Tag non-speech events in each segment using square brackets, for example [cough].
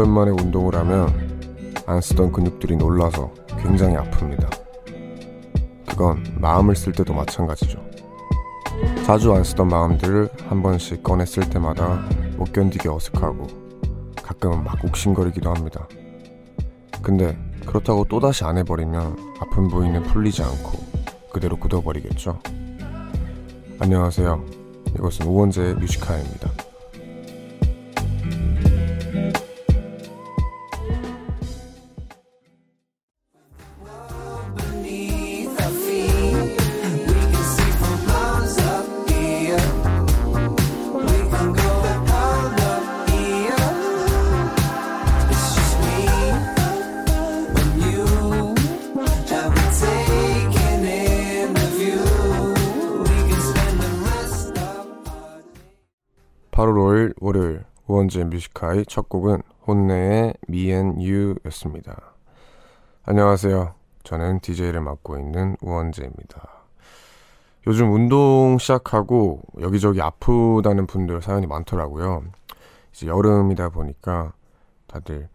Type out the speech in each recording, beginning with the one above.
오랜만에 운동을 하면 안 쓰던 근육들이 놀라서 굉장히 아픕니다. 그건 마음을 쓸 때도 마찬가지죠. 자주 안 쓰던 마음들을 한 번씩 꺼냈을 때마다 못 견디게 어색하고 가끔은 막 욱신거리기도 합니다. 근데 그렇다고 또다시 안 해버리면 아픈 부위는 풀리지 않고 그대로 굳어버리겠죠. 안녕하세요. 이것은 우원재의 뮤지카입니다. 뮤지카이 첫 곡은 혼내의 Me and You였습니다. 안녕하세요. 저는 DJ를 맡고 있는 우원재입니다. 요즘 운동 시작하고 여기저기 아프다는 분들 사연이 많더라고요. 이제 여름이다 보니까 다들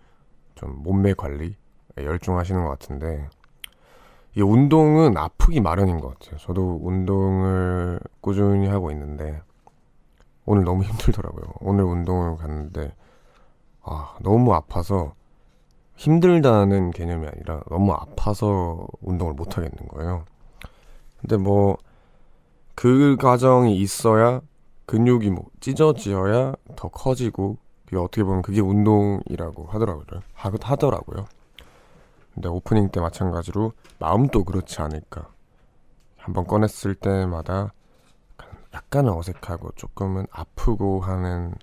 좀 몸매 관리에 열중하시는 것 같은데 이 운동은 아프기 마련인 것 같아요. 저도 운동을 꾸준히 하고 있는데 오늘 너무 [laughs] 힘들더라고요. 오늘 운동을 갔는데 아, 너무 아파서 힘들다는 개념이 아니라 너무 아파서 운동을 못 하겠는 거예요. 근데 뭐 그 과정이 있어야 근육이 뭐 찢어지어야 더 커지고 그게 어떻게 보면 그게 운동이라고 하더라고요. 하, 하더라고요. 근데 오프닝 때 마찬가지로 마음도 그렇지 않을까. 한번 꺼냈을 때마다 약간은 어색하고 조금은 아프고 하는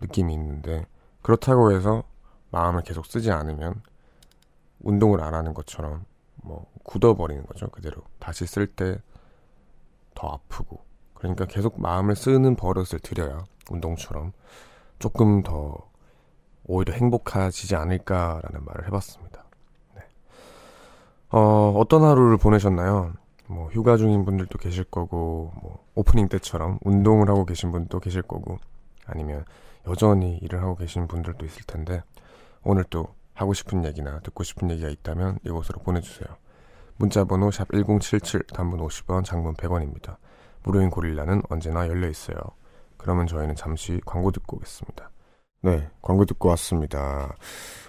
느낌이 있는데 그렇다고 해서 마음을 계속 쓰지 않으면 운동을 안 하는 것처럼 뭐 굳어버리는 거죠 그대로 다시 쓸 때 더 아프고 그러니까 계속 마음을 쓰는 버릇을 들여야 운동처럼 조금 더 오히려 행복해지지 않을까라는 말을 해봤습니다. 네. 어, 어떤 하루를 보내셨나요? 뭐 휴가 중인 분들도 계실 거고 뭐 오프닝 때처럼 운동을 하고 계신 분도 계실 거고 아니면 여전히 일을 하고 계신 분들도 있을 텐데 오늘 또 하고 싶은 얘기나 듣고 싶은 얘기가 있다면 이곳으로 보내주세요. 문자 번호 샵 1077 단문 50원 장문 100원입니다. 무료인 고릴라는 언제나 열려 있어요. 그러면 저희는 잠시 광고 듣고 오겠습니다. 네, 광고 듣고 왔습니다.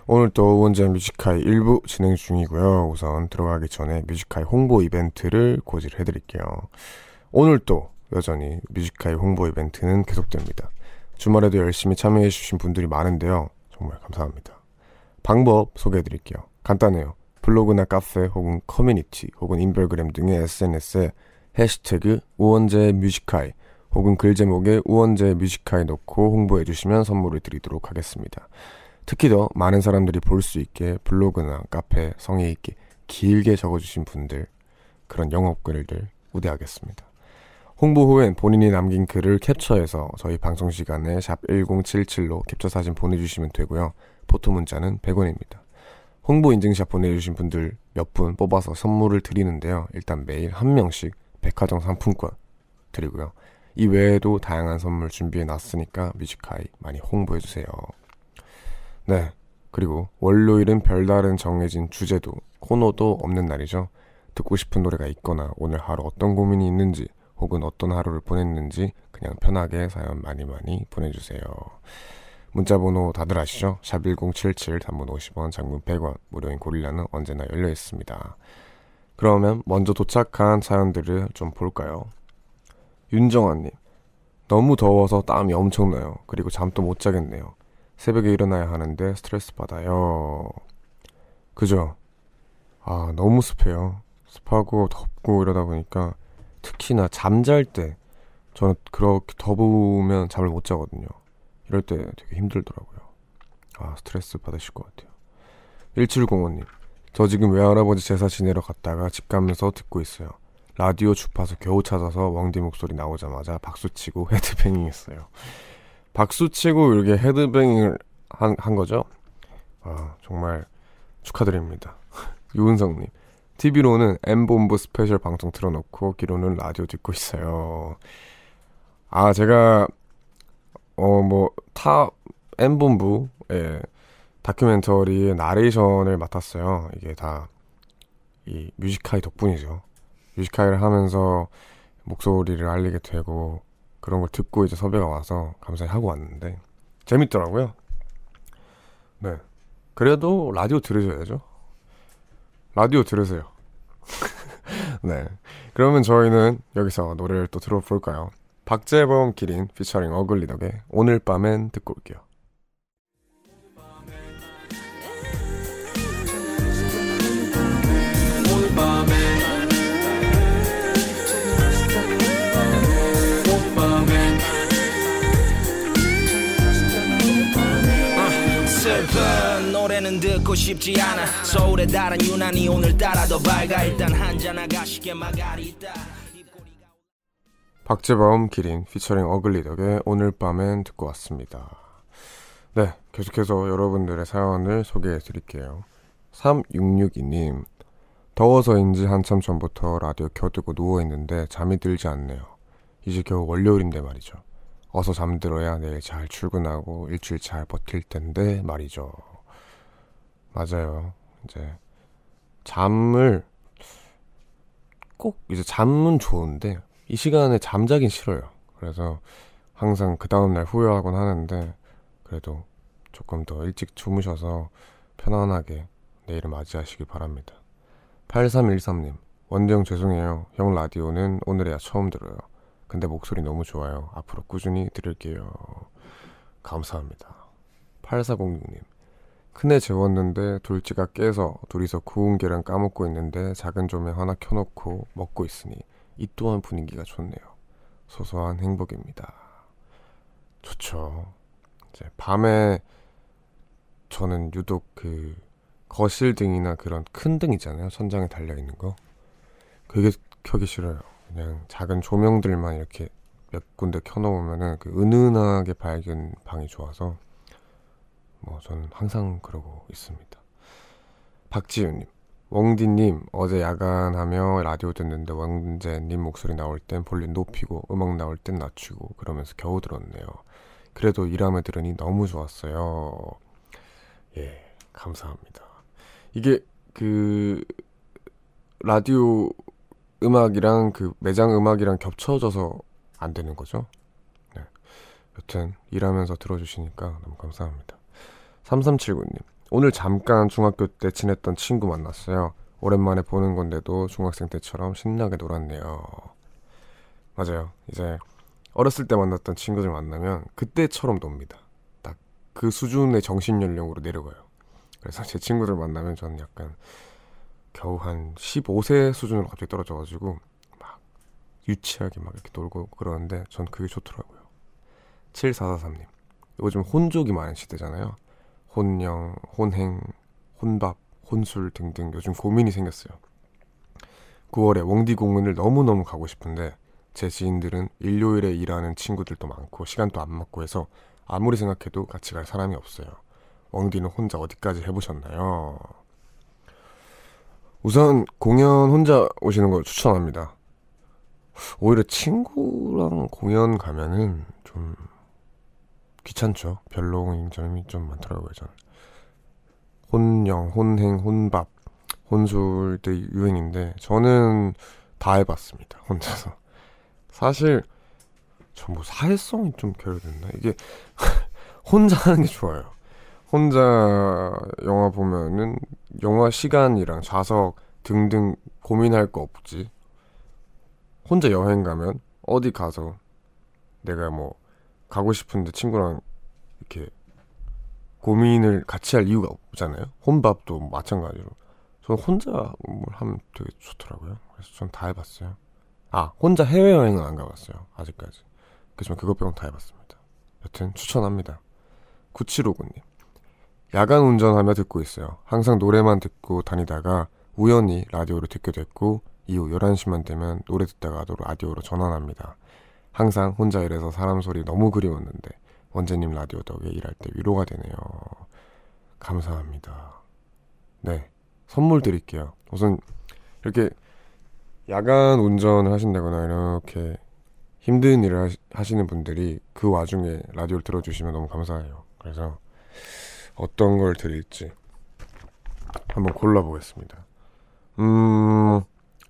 오늘 우원재 Music High 일부 진행 중이고요. 우선 들어가기 전에 Music High 홍보 이벤트를 고지를 해드릴게요. 오늘 또 여전히 Music High 홍보 이벤트는 계속됩니다. 주말에도 열심히 참여해주신 분들이 많은데요. 정말 감사합니다. 방법 소개해드릴게요. 간단해요. 블로그나 카페 혹은 커뮤니티 혹은 인별그램 등의 SNS에 해시태그 우원재 Music High 혹은 글 제목에 우원재 뮤지카이 넣고 홍보해 주시면 선물을 드리도록 하겠습니다. 특히 더 많은 사람들이 볼 수 있게 블로그나 카페 성의 있게 길게 적어주신 분들 그런 영업글들 우대하겠습니다. 홍보 후엔 본인이 남긴 글을 캡처해서 저희 방송 시간에 샵 1077로 캡처 사진 보내주시면 되고요. 포토 문자는 100원입니다. 홍보 인증샷 보내주신 분들 몇 분 뽑아서 선물을 드리는데요. 일단 매일 한 명씩 백화점 상품권 드리고요. 이 외에도 다양한 선물 준비해 놨으니까 뮤직하이 많이 홍보해 주세요. 네. 그리고 월요일은 별다른 정해진 주제도 코너도 없는 날이죠. 듣고 싶은 노래가 있거나 오늘 하루 어떤 고민이 있는지 혹은 어떤 하루를 보냈는지 그냥 편하게 사연 많이 많이 보내주세요. 문자번호 다들 아시죠? 샵 1077 단문 50원 장문 100원 무료인 고릴라는 언제나 열려 있습니다. 그러면 먼저 도착한 사연들을 좀 볼까요? 윤정아님, 너무 더워서 땀이 엄청나요. 그리고 잠도 못 자겠네요. 새벽에 일어나야 하는데 스트레스 받아요. 그죠? 아, 너무 습해요. 습하고 덥고 이러다 보니까 특히나 잠잘 때 저는 그렇게 더우면 잠을 못 자거든요. 이럴 때 되게 힘들더라고요. 아, 스트레스 받으실 것 같아요. 1705님, 저 지금 외할아버지 제사 지내러 갔다가 집 가면서 듣고 있어요. 라디오 주파수 겨우 찾아서 왕디 목소리 나오자마자 박수치고 [laughs] 헤드뱅잉 했어요. 박수치고 이렇게 headbanging을 한, 한 거죠? 아, 정말 축하드립니다. [laughs] 유은성님, TV로는 M본부 스페셜 방송 틀어놓고 귀로는 라디오 듣고 있어요. 아, 제가, 어, 뭐, 타, M본부, 예, 다큐멘터리의 나레이션을 맡았어요. 이게 다 이 뮤지카이 덕분이죠. 뮤지카이를 하면서 목소리를 알리게 되고 그런 걸 듣고 이제 섭외가 와서 감사히 하고 왔는데 재밌더라고요. 네. 그래도 라디오 들으셔야죠. 라디오 들으세요. [laughs] 네. 그러면 저희는 여기서 노래를 또 들어볼까요? 박재범 기린 피처링 어글리덕의 오늘 밤엔 듣고 올게요. 노래는 듣고 싶지 않아 서울의 달은 유난히 오늘따라 더 밝아 일단 한잔 아가씨게 마가리다 박재범 기린 피처링 어글리덕의 오늘 밤엔 듣고 왔습니다. 네, 계속해서 여러분들의 사연을 소개해 드릴게요. 3662님, 더워서인지 한참 전부터 라디오 켜두고 누워있는데 잠이 들지 않네요. 이제 겨우 월요일인데 말이죠. 어서 잠들어야 내일 잘 출근하고 일주일 잘 버틸 텐데 말이죠. 맞아요. 이제 잠을 꼭 이제 잠은 좋은데 이 시간에 잠자긴 싫어요. 그래서 항상 그 다음날 후회하곤 하는데 그래도 조금 더 일찍 주무셔서 편안하게 내일을 맞이하시길 바랍니다. 8313님, 원대형 죄송해요. 형 라디오는 오늘에야 처음 들어요. 근데 목소리 너무 좋아요. 앞으로 꾸준히 들을게요. 감사합니다. 8406님, 큰애 재웠는데 둘째가 깨서 둘이서 구운 계란 까먹고 있는데 작은 조명 하나 켜놓고 먹고 있으니 이 또한 분위기가 좋네요. 소소한 행복입니다. 좋죠. 이제 밤에 저는 유독 그 거실 등이나 그런 큰 등 있잖아요. 천장에 달려 있는 거. 그게 켜기 싫어요. 그냥 작은 조명들만 이렇게 몇 군데 켜놓으면은 그 은은하게 밝은 방이 좋아서 뭐 저는 항상 그러고 있습니다. 박지윤님. 웡디님 어제 야간하며 라디오 듣는데 왕재님 목소리 나올 땐 볼륨 높이고 음악 나올 땐 낮추고 그러면서 겨우 들었네요. 그래도 일하며 들으니 너무 좋았어요. 예, 감사합니다. 이게 그 라디오 음악이랑 그 매장 음악이랑 겹쳐져서 안 되는 거죠. 네. 여튼 일하면서 들어주시니까 너무 감사합니다. 3379님. 오늘 잠깐 중학교 때 친했던 친구 만났어요. 오랜만에 보는 건데도 중학생 때처럼 신나게 놀았네요. 맞아요. 이제 어렸을 때 만났던 친구들 만나면 그때처럼 놉니다. 딱 그 수준의 정신 연령으로 내려가요. 그래서 제 친구들 만나면 저는 약간 겨우 한 15세 수준으로 갑자기 떨어져가지고 막 유치하게 막 이렇게 놀고 그러는데 전 그게 좋더라고요. 7443님. 요즘 혼족이 많은 시대잖아요. 혼영, 혼행, 혼밥, 혼술 등등 요즘 고민이 생겼어요. 9월에 웡디 공연을 너무너무 가고 싶은데 제 지인들은 일요일에 일하는 친구들도 많고 시간도 안 맞고 해서 아무리 생각해도 같이 갈 사람이 없어요. 웡디는 혼자 어디까지 해보셨나요? 우선 공연 혼자 오시는 걸 추천합니다. 오히려 친구랑 공연 가면은 좀 귀찮죠. 별로인 점이 좀 많더라고요, 저는. 혼영, 혼행, 혼밥, 혼술도 유행인데, 저는 다 해봤습니다, 혼자서. 사실, 전뭐 사회성이 좀 결여됐나? 이게, [laughs] 혼자 하는 게 좋아요. 혼자 영화 보면은, 영화 시간이랑 좌석 등등 고민할 거 없지. 혼자 여행 가면, 어디 가서, 내가 뭐, 가고 싶은데 친구랑 이렇게 고민을 같이 할 이유가 없잖아요. 혼밥도 마찬가지로. 저는 혼자 뭘 하면 되게 좋더라고요. 그래서 전 다 해봤어요. 아, 혼자 해외여행은 안 가봤어요. 아직까지. 그지만 그것 빼곤 다 해봤습니다. 여튼 추천합니다. 9759님. 야간 운전하며 듣고 있어요. 항상 노래만 듣고 다니다가 우연히 라디오를 듣게 됐고 이후 11시만 되면 노래 듣다가 라디오로 전환합니다. 항상 혼자 일해서 사람 소리 너무 그리웠는데 원재님 라디오 덕에 일할 때 위로가 되네요. 감사합니다. 네, 선물 드릴게요. 우선 이렇게 야간 운전을 하신다거나 이렇게 힘든 일을 하시, 는 분들이 그 와중에 라디오를 들어주시면 너무 감사해요. 그래서 어떤 걸 드릴지 한번 골라보겠습니다. 음,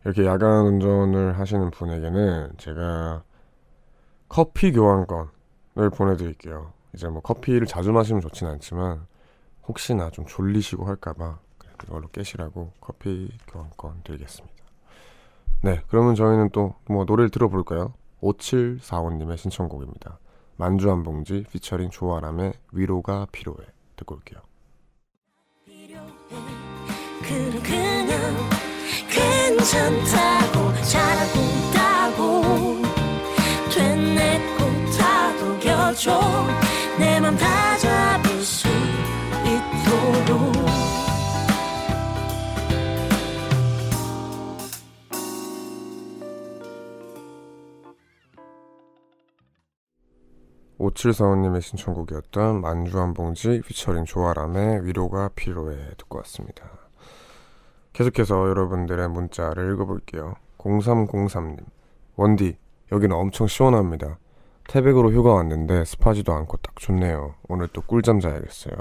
이렇게 야간 운전을 하시는 분에게는 제가 커피 교환권을 보내드릴게요. 이제 뭐 커피를 자주 마시면 좋진 않지만 혹시나 좀 졸리시고 할까봐 이걸로 깨시라고 커피 교환권 드리겠습니다. 네, 그러면 저희는 또 뭐 노래를 들어볼까요? 5745님의 신청곡입니다. 만주 한 봉지 피처링 조아람의 위로가 필요해 듣고 올게요. 그 냥 괜찮다고 잘하고 있다고 됐네 꼭다 녹여줘 내 맘 다 잡을 수 있도록 5745님의 신청곡이었던 만주 한 봉지 피처링 조아람의 위로가 필요해 듣고 왔습니다. 계속해서 여러분들의 문자를 읽어볼게요. 0303님 원디 여기는 엄청 시원합니다. 태백으로 휴가 왔는데 습하지도 않고 딱 좋네요. 오늘 또 꿀잠 자야겠어요.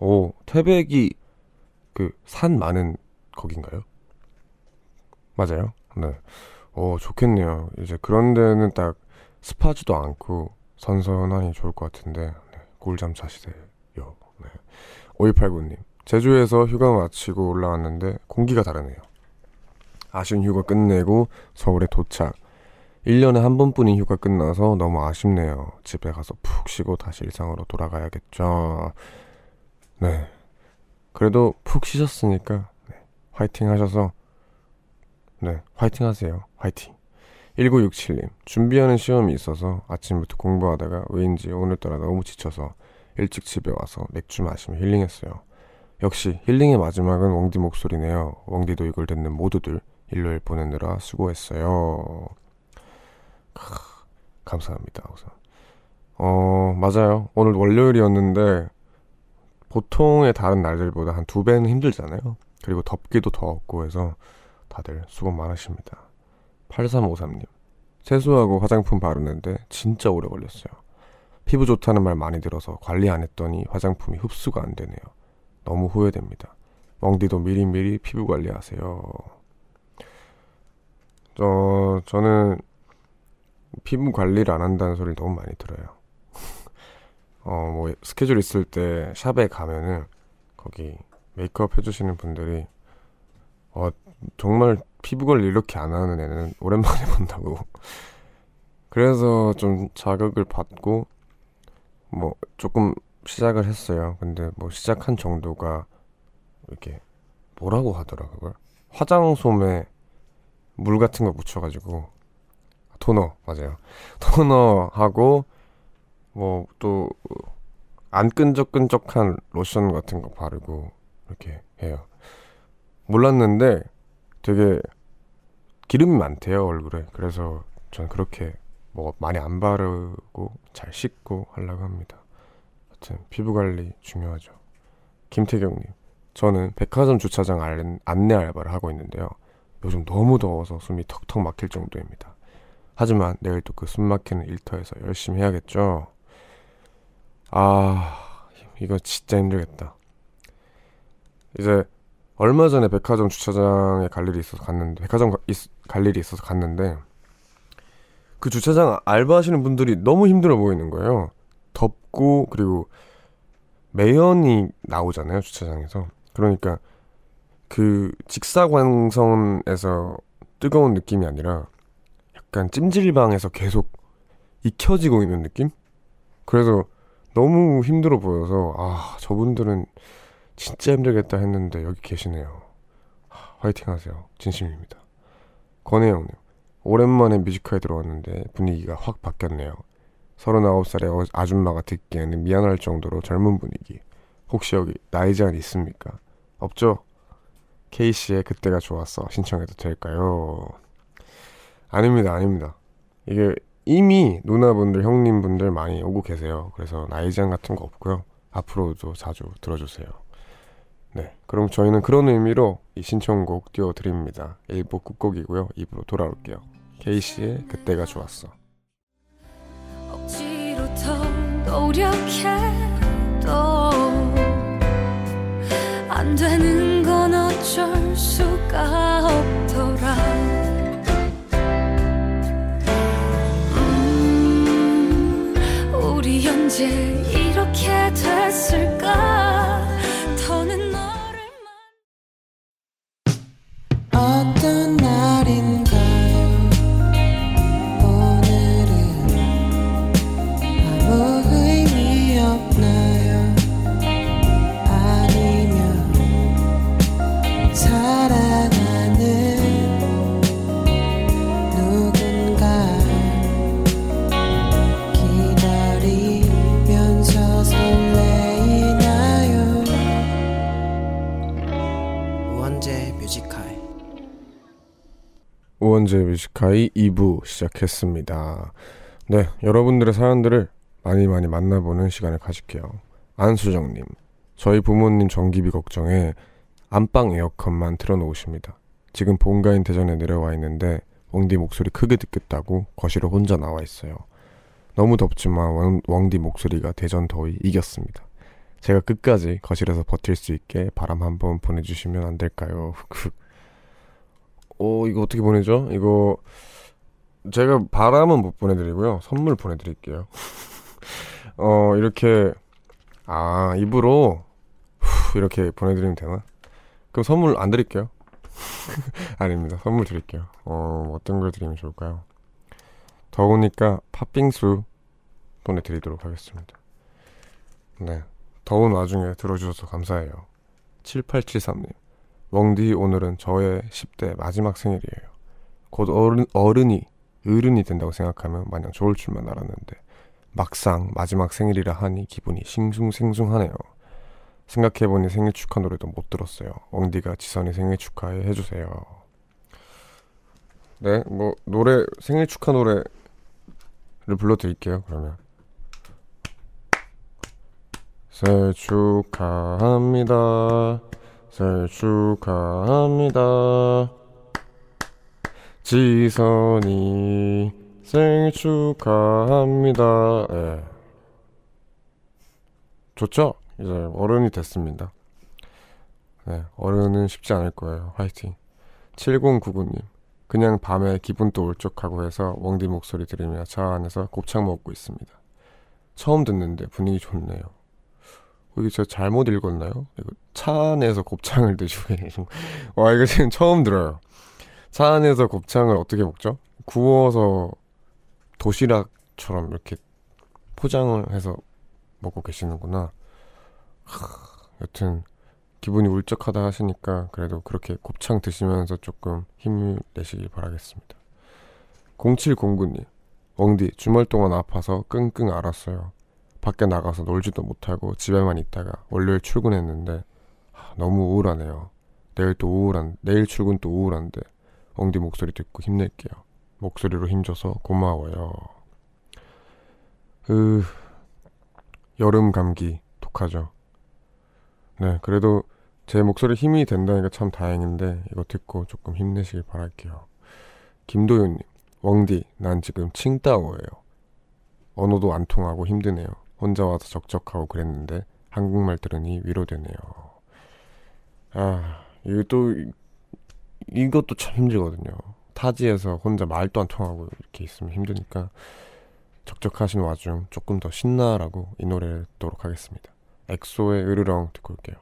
오 태백이 그 산 많은 거긴가요? 맞아요? 네. 오 좋겠네요. 이제 그런 데는 딱 습하지도 않고 선선하니 좋을 것 같은데 네, 꿀잠 자시세요. 네. 5289님 제주에서 휴가 마치고 올라왔는데 공기가 다르네요. 아쉬운 휴가 끝내고 서울에 도착. 1년에 한 번뿐인 휴가 끝나서 너무 아쉽네요. 집에 가서 푹 쉬고 다시 일상으로 돌아가야겠죠. 네. 그래도 푹 쉬셨으니까 네. 화이팅 하셔서 네, 화이팅 하세요. 화이팅. 1967님, 준비하는 시험이 있어서 아침부터 공부하다가 왜인지 오늘따라 너무 지쳐서 일찍 집에 와서 맥주 마시며 힐링했어요. 역시 힐링의 마지막은 웡디 목소리네요. 웡디도 이걸 듣는 모두들 일요일 보내느라 수고했어요. 크, 감사합니다. 우선. 어, 맞아요. 오늘 월요일이었는데 보통의 다른 날들보다 한 두 배는 힘들잖아요. 그리고 덥기도 더웠고 해서 다들 수고 많으십니다. 8353님. 세수하고 화장품 바르는데 진짜 오래 걸렸어요. 피부 좋다는 말 많이 들어서 관리 안 했더니 화장품이 흡수가 안 되네요. 너무 후회됩니다. 멍디도 미리미리 피부 관리하세요. 저, 저는 피부 관리를 안 한다는 소리를 너무 많이 들어요. [laughs] 어, 뭐, 스케줄 있을 때 샵에 가면은 거기 메이크업 해주시는 분들이 어, 정말 피부 관리 이렇게 안 하는 애는 오랜만에 [laughs] 본다고. 그래서 좀 자극을 받고, 뭐, 조금 시작을 했어요. 근데 뭐, 시작한 정도가, 이렇게, 뭐라고 하더라, 그걸? 화장솜에 물 같은 거 묻혀가지고, 토너, 맞아요. 토너하고, 뭐, 또, 안 끈적끈적한 로션 같은 거 바르고, 이렇게 해요. 몰랐는데 되게 기름이 많대요 얼굴에. 그래서 전 그렇게 뭐 많이 안 바르고 잘 씻고 하려고 합니다. 하여튼 피부 관리 중요하죠. 김태경님 저는 백화점 주차장 안내 알바를 하고 있는데요. 요즘 너무 더워서 숨이 턱턱 막힐 정도입니다 하지만 내일 또 그 숨 막히는 일터에서 열심히 해야겠죠 아 이거 진짜 힘들겠다 이제 얼마 전에 백화점 주차장에 갈 일이 있어서 갔는데 백화점 가, 있, 갈 일이 있어서 갔는데 그 주차장 알바하시는 분들이 너무 힘들어 보이는 거예요. 덥고 그리고 매연이 나오잖아요 주차장에서. 그러니까 그 직사광선에서 뜨거운 느낌이 아니라 약간 찜질방에서 계속 익혀지고 있는 느낌? 그래서 너무 힘들어 보여서 아 저분들은 진짜 힘들겠다 했는데 여기 계시네요. 화이팅 하세요. 진심입니다. 권혜영님, 오랜만에 뮤지컬에 들어왔는데 분위기가 확 바뀌었네요. 39살의 아줌마가 듣기에는 미안할 정도로 젊은 분위기. 혹시 여기 나이 제한 있습니까? 없죠? K씨의 그때가 좋았어. 신청해도 될까요? 아닙니다, 아닙니다. 이게 이미 누나분들, 형님분들 많이 오고 계세요. 그래서 나이 제한 같은 거 없고요. 앞으로도 자주 들어주세요. 네, 그럼 저희는 그런 의미로 이 신청곡 띄워드립니다. 1부 끝곡이고요. 2부로 돌아올게요. 케이씨의 그때가 좋았어. 억지로 더 노력해 안 되는 건 어쩔 수가 없더 언제 이렇게 됐을까 우원재 뮤지카이 2부 시작했습니다. 네, 여러분들의 사연들을 많이 많이 만나보는 시간을 가질게요. 안수정님, 저희 부모님 전기비 걱정에 안방 에어컨만 틀어놓으십니다. 지금 본가인 대전에 내려와 있는데 웡디 목소리 크게 듣겠다고 거실에 혼자 나와 있어요. 너무 덥지만 웡- 웡디 목소리가 대전 더위 이겼습니다. 제가 끝까지 거실에서 버틸 수 있게 바람 한번 보내주시면 안 될까요? [laughs] 흑흑. 어, 이거 어떻게 보내죠? 이거 제가 바람은 못 보내드리고요. 선물 보내드릴게요. [laughs] 어, 이렇게 아 입으로 후, 이렇게 보내드리면 되나? 그럼 선물 안 드릴게요. [laughs] 아닙니다. 선물 드릴게요. 어, 어떤 걸 드리면 좋을까요? 더우니까 팥빙수 보내드리도록 하겠습니다. 네. 더운 와중에 들어주셔서 감사해요. 7873님. 웡디 오늘은 저의 10대 마지막 생일이에요. 곧 어른, 어른이 어른이 된다고 생각하면 마냥 좋을 줄만 알았는데 막상 마지막 생일이라 하니 기분이 싱숭생숭하네요. 생각해보니 생일 축하 노래도 못 들었어요. 웡디가 지선이 생일 축하해 해주세요. 네, 뭐 노래 생일 축하 노래를 불러드릴게요. 그러면 생일 축하합니다. 생일 축하합니다. 지선이 생일 축하합니다. 예. 좋죠? 이제 어른이 됐습니다. 네, 어른은 쉽지 않을 거예요. 화이팅. 7099님. 그냥 밤에 기분도 울적하고 해서 웡디 목소리 들으며 차 안에서 곱창 먹고 있습니다. 처음 듣는데 분위기 좋네요. 어, 이게 제가 잘못 읽었나요? 이거 차 안에서 곱창을 드시고 계신 거. 와, 이거 지금 처음 들어요. 차 안에서 곱창을 어떻게 먹죠? 구워서 도시락처럼 이렇게 포장을 해서 먹고 계시는구나. 하, 여튼 기분이 울적하다 하시니까 그래도 그렇게 곱창 드시면서 조금 힘을 내시길 바라겠습니다. 0709님, 웡디 주말 동안 아파서 끙끙 앓았어요. 밖에 나가서 놀지도 못하고 집에만 있다가 월요일 출근했는데 하, 너무 우울하네요. 내일 또 우울한 내일 출근 또 우울한데 웡디 목소리 듣고 힘낼게요. 목소리로 힘줘서 고마워요. 으 여름 감기 독하죠. 네, 그래도 제 목소리 힘이 된다니까 참 다행인데 이거 듣고 조금 힘내시길 바랄게요. 김도윤님, 웡디, 난 지금 칭따오예요. 언어도 안 통하고 힘드네요. 혼자 와서 적적하고 그랬는데 한국말 들으니 위로되네요. 아, 이거 또 이- 이것도 참 힘들거든요. 타지에서 혼자 말도 안 통하고 이렇게 있으면 힘드니까 적적하신 와중 조금 더 신나라고 이 노래를 듣도록 하겠습니다. 엑소의 으르렁 듣고 올게요.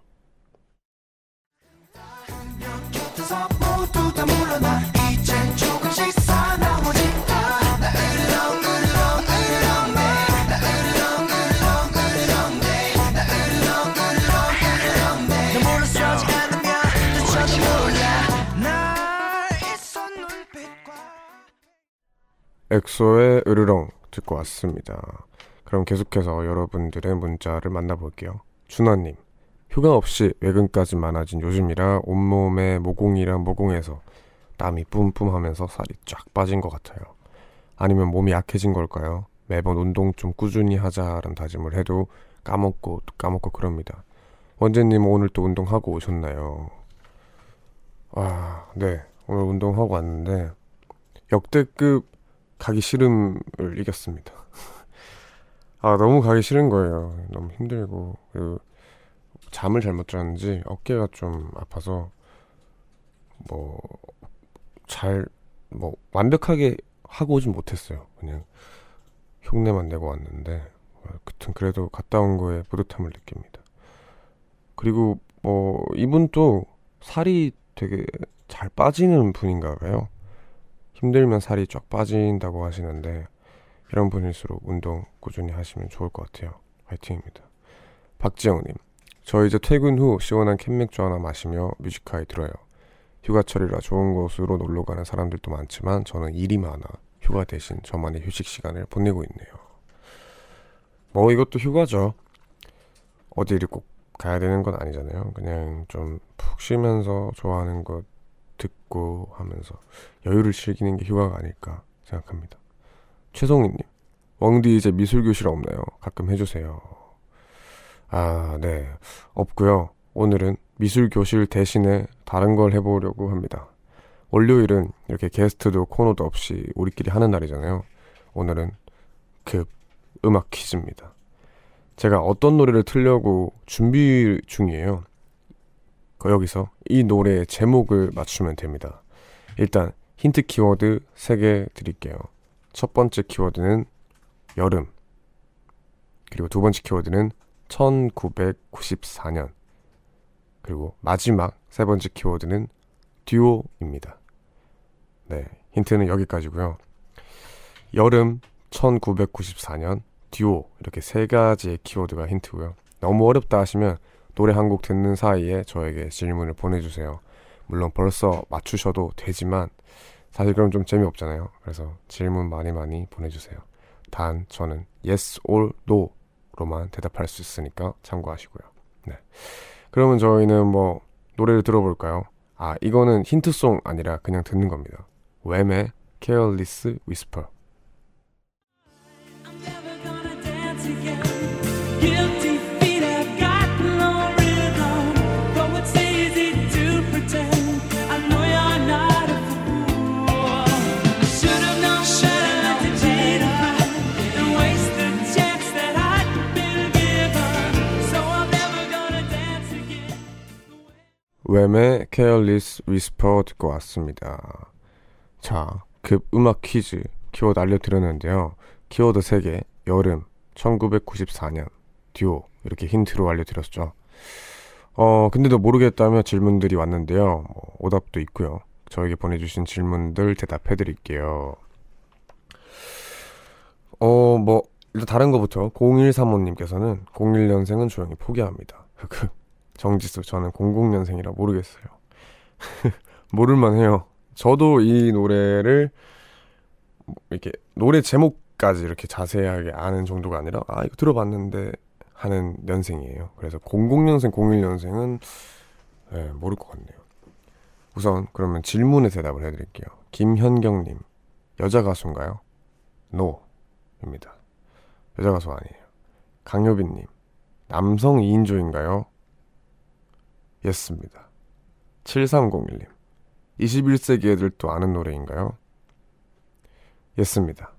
엑소의 으르렁 듣고 왔습니다. 그럼 계속해서 여러분들의 문자를 만나볼게요. 준하님, 휴가 없이 외근까지 많아진 요즘이라 온몸에 모공이랑 모공에서 땀이 뿜뿜 하면서 살이 쫙 빠진 것 같아요. 아니면 몸이 약해진 걸까요? 매번 운동 좀 꾸준히 하자라는 다짐을 해도 까먹고 또 까먹고 그럽니다. 원재님 오늘 또 운동하고 오셨나요? 아, 네. 오늘 운동하고 왔는데 역대급 가기 싫음을 이겼습니다. 아, 너무 가기 싫은 거예요. 너무 힘들고. 그리고 잠을 잘못 잤는지 어깨가 좀 아파서 뭐, 잘, 뭐, 완벽하게 하고 오진 못했어요. 그냥 흉내만 내고 왔는데, 그튼 그래도 갔다 온 거에 뿌듯함을 느낍니다. 그리고 뭐, 이분 또 살이 되게 잘 빠지는 분인가 봐요. 힘들면 살이 쫙 빠진다고 하시는데, 이런 분일수록 운동 꾸준히 하시면 좋을 것 같아요. 화이팅입니다. 박지영님, 저 이제 퇴근 후 시원한 캔맥주 하나 마시며 뮤직하이 들어요. 휴가철이라 좋은 곳으로 놀러 가는 사람들도 많지만 저는 일이 많아 휴가 대신 저만의 휴식 시간을 보내고 있네요. 뭐 이것도 휴가죠. 어디를 꼭 가야 되는 건 아니잖아요. 그냥 좀 푹 쉬면서 좋아하는 것 듣고 하면서 여유를 즐기는 게 휴가가 아닐까 생각합니다. 최송이님, 왕디 이제 미술 교실 없나요? 가끔 해주세요. 아, 네. 없고요. 오늘은 미술 교실 대신에 다른 걸 해보려고 합니다. 월요일은 이렇게 게스트도 코너도 없이 우리끼리 하는 날이잖아요. 오늘은 급 음악 퀴즈입니다. 제가 어떤 노래를 틀려고 준비 중이에요. 그 여기서 이 노래의 제목을 맞추면 됩니다. 일단 힌트 키워드 3개 드릴게요. 첫 번째 키워드는 여름. 그리고 두 번째 키워드는 1994년. 그리고 마지막 세 번째 키워드는 듀오입니다. 네, 힌트는 여기까지고요. 여름 1994년 듀오 이렇게 세 가지의 키워드가 힌트고요. 너무 어렵다 하시면 노래 한 곡 듣는 사이에 저에게 질문을 보내주세요. 물론 벌써 맞추셔도 되지만 사실 그럼 좀 재미없잖아요. 그래서 질문 많이 많이 보내주세요. 단 저는 yes or no로만 대답할 수 있으니까 참고하시고요. 네. 그러면 저희는 뭐 노래를 들어볼까요? 아 이거는 힌트송 아니라 그냥 듣는 겁니다. 웸의 Careless Whisper. 웸의 Careless Whisper 듣고 왔습니다. 자, 급 음악 퀴즈 키워드 알려드렸는데요. 키워드 3개, 여름, 1994년, 듀오 이렇게 힌트로 알려드렸죠. 어, 근데도 모르겠다며 질문들이 왔는데요. 뭐, 오답도 있고요. 저에게 보내주신 질문들 대답해드릴게요. 어, 뭐 일단 다른 거부터 0135님께서는 01년생은 조용히 포기합니다. [laughs] 정지수 저는 00년생이라 모르겠어요. [laughs] 모를만 해요. 저도 이 노래를 뭐 이렇게 노래 제목까지 이렇게 자세하게 아는 정도가 아니라 아 이거 들어봤는데 하는 년생이에요. 그래서 00년생, 01년생은 네, 모를 것 같네요. 우선 그러면 질문에 대답을 해드릴게요. 김현경님 여자 가수인가요? NO입니다. 여자 가수 아니에요. 강효빈님 남성 2인조인가요? yes입니다. 7301님 21세기 애들도 아는 노래인가요? yes입니다.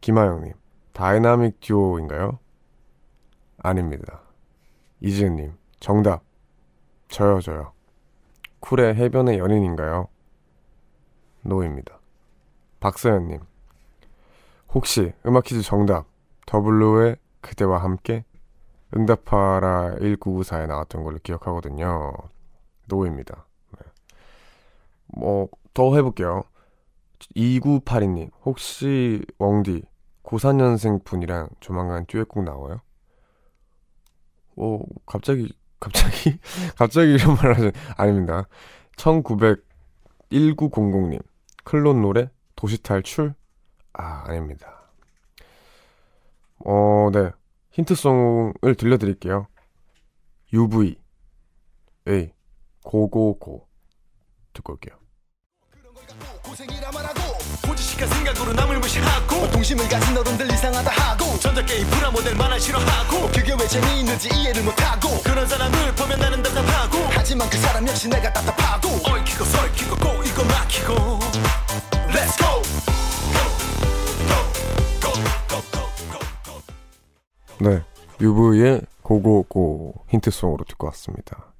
김하영님 다이나믹 듀오인가요? 아닙니다. 이지은님 정답 저요 저요 쿨의 해변의 연인인가요? no입니다. 박서연님 혹시 음악 퀴즈 정답 더블루의 그대와 함께 응답하라 1994에 나왔던 걸로 기억하거든요. 노입니다. 네. 뭐, 더 해볼게요. 2982님, 혹시 웡디 94년생 분이랑 조만간 듀엣곡 나와요? 어, 갑자기, 갑자기, [laughs] 갑자기 이런 말 하죠. 아닙니다. 1900, 1900님, 클론 노래, 도시 탈출? 아, 아닙니다. 어, 네. 힌트송을 들려드릴게요. UV, A, 고고고. 듣고 올게요. 네, UV의 고고고 힌트송으로 듣고 왔습니다.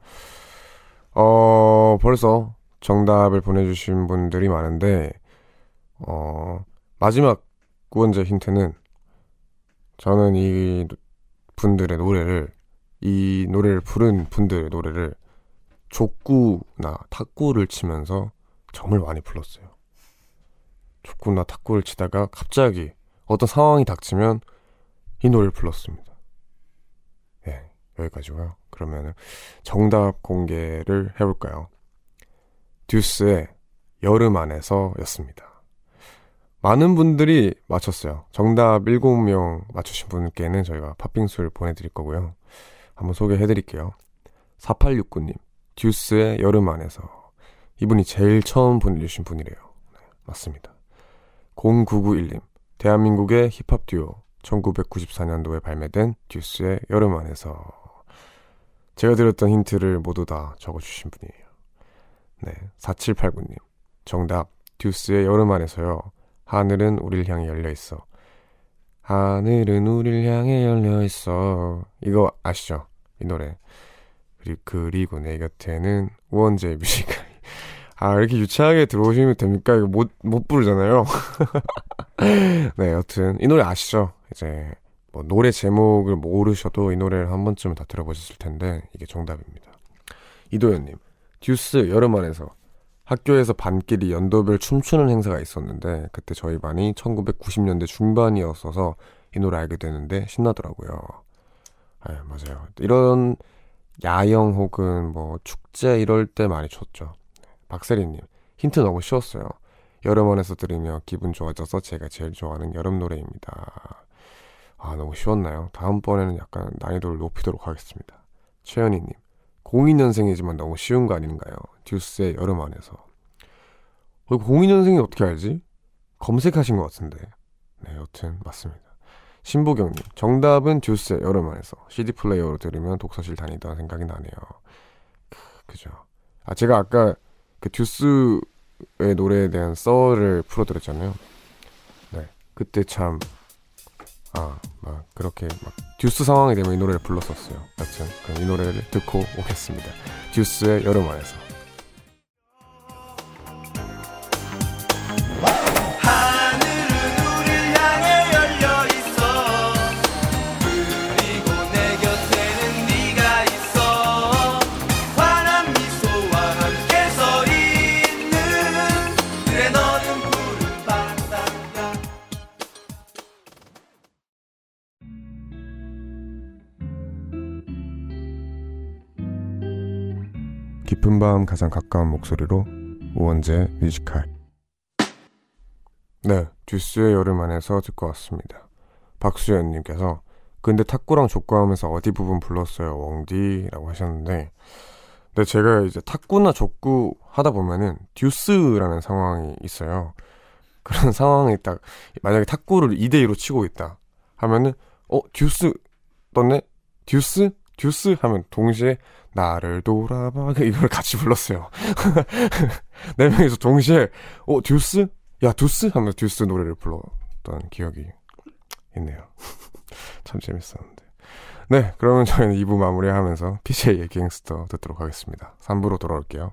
어, 벌써 정답을 보내주신 분들이 많은데, 어, 마지막 구원자 힌트는 저는 이 분들의 노래를, 이 노래를 부른 분들의 노래를 족구나 탁구를 치면서 정말 많이 불렀어요. 족구나 탁구를 치다가 갑자기 어떤 상황이 닥치면 이 노래를 불렀습니다. 예, 여기까지고요. 그러면 정답 공개를 해볼까요? 듀스의 여름 안에서 였습니다. 많은 분들이 맞췄어요. 정답 7명 맞추신 분께는 저희가 팥빙수를 보내드릴 거고요. 한번 소개해드릴게요. 4869님, 듀스의 여름 안에서. 이분이 제일 처음 보내주신 분이래요. 네, 맞습니다. 0991님, 대한민국의 힙합 듀오, 1994년도에 발매된 듀스의 여름 안에서. 제가 드렸던 힌트를 모두 다 적어주신 분이에요. 네, 4789님, 정답, 듀스의 여름 안에서요. 하늘은 우릴 향해 열려 있어. 하늘은 우릴 향해 열려 있어. 이거 아시죠? 이 노래. 그리고, 그리고 내 곁에는 우원재 뮤지컬. 아, 이렇게 유치하게 들어오시면 됩니까? 이거 못, 못 부르잖아요. [laughs] 네, 여튼, 이 노래 아시죠? 이제, 뭐, 노래 제목을 모르셔도 이 노래를 한 번쯤은 다 들어보셨을 텐데, 이게 정답입니다. 이도현님, 듀스 여름 안에서 학교에서 반끼리 연도별 춤추는 행사가 있었는데, 그때 저희 반이 1990년대 중반이었어서 이 노래 알게 되는데, 신나더라고요. 네, 맞아요. 이런 야영 혹은 뭐 축제 이럴 때 많이 췄죠. 박세리님, 힌트 너무 쉬웠어요. 여름 안에서 들으며 기분 좋아져서 제가 제일 좋아하는 여름 노래입니다. 아, 너무 쉬웠나요? 다음번에는 약간 난이도를 높이도록 하겠습니다. 최현희님, 02년생이지만 너무 쉬운 거 아닌가요? 듀스의 여름 안에서. 어, 02년생이 어떻게 알지? 검색하신 것 같은데. 네, 여튼 맞습니다. 신보경님, 정답은 듀스의 여름 안에서. CD 플레이어로 들으면 독서실 다니던 생각이 나네요. 크, 그죠. 아, 제가 아까 그 듀스의 노래에 대한 썰을 풀어드렸잖아요. 네, 그때 참, 아, 막 그렇게 막 듀스 상황이 되면 이 노래를 불렀었어요. 여튼 그럼 이 노래를 듣고 오겠습니다. 듀스의 여름 안에서. 가장 가까운 목소리로 우원재 Music High. 네 듀스의 여름 안에서 듣고 왔습니다. 박수연님께서 근데 탁구랑 족구하면서 어디 부분 불렀어요? 웡디라고 하셨는데 근데 제가 이제 탁구나 족구 하다 보면은 듀스라는 상황이 있어요. [laughs] 그런 상황이 딱 만약에 탁구를 2대 2로 치고 있다 하면은 어 듀스 떴네 듀스 듀스 하면 동시에 나를 돌아봐 이걸 같이 불렀어요. [laughs] 네 명이서 동시에 어 듀스 야 듀스 하면서 듀스 노래를 불렀던 기억이 있네요. [laughs] 참 재밌었는데. 네, 그러면 저희는 2부 마무리하면서 PJ의 갱스터 듣도록 하겠습니다. 3부로 돌아올게요.